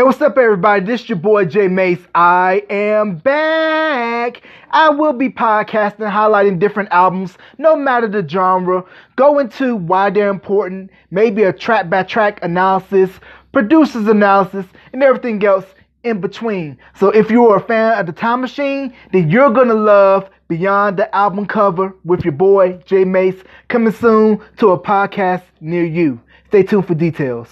Hey, what's up, everybody? This your boy Jay Mace. I am back. I will be podcasting, highlighting different albums, no matter the genre, go into why they're important, maybe a track by track analysis, producers analysis, and everything else in between. So if you're a fan of the Time Machine, then you're gonna love Beyond the Album Cover with your boy Jay Mace coming soon to a podcast near you. Stay tuned for details.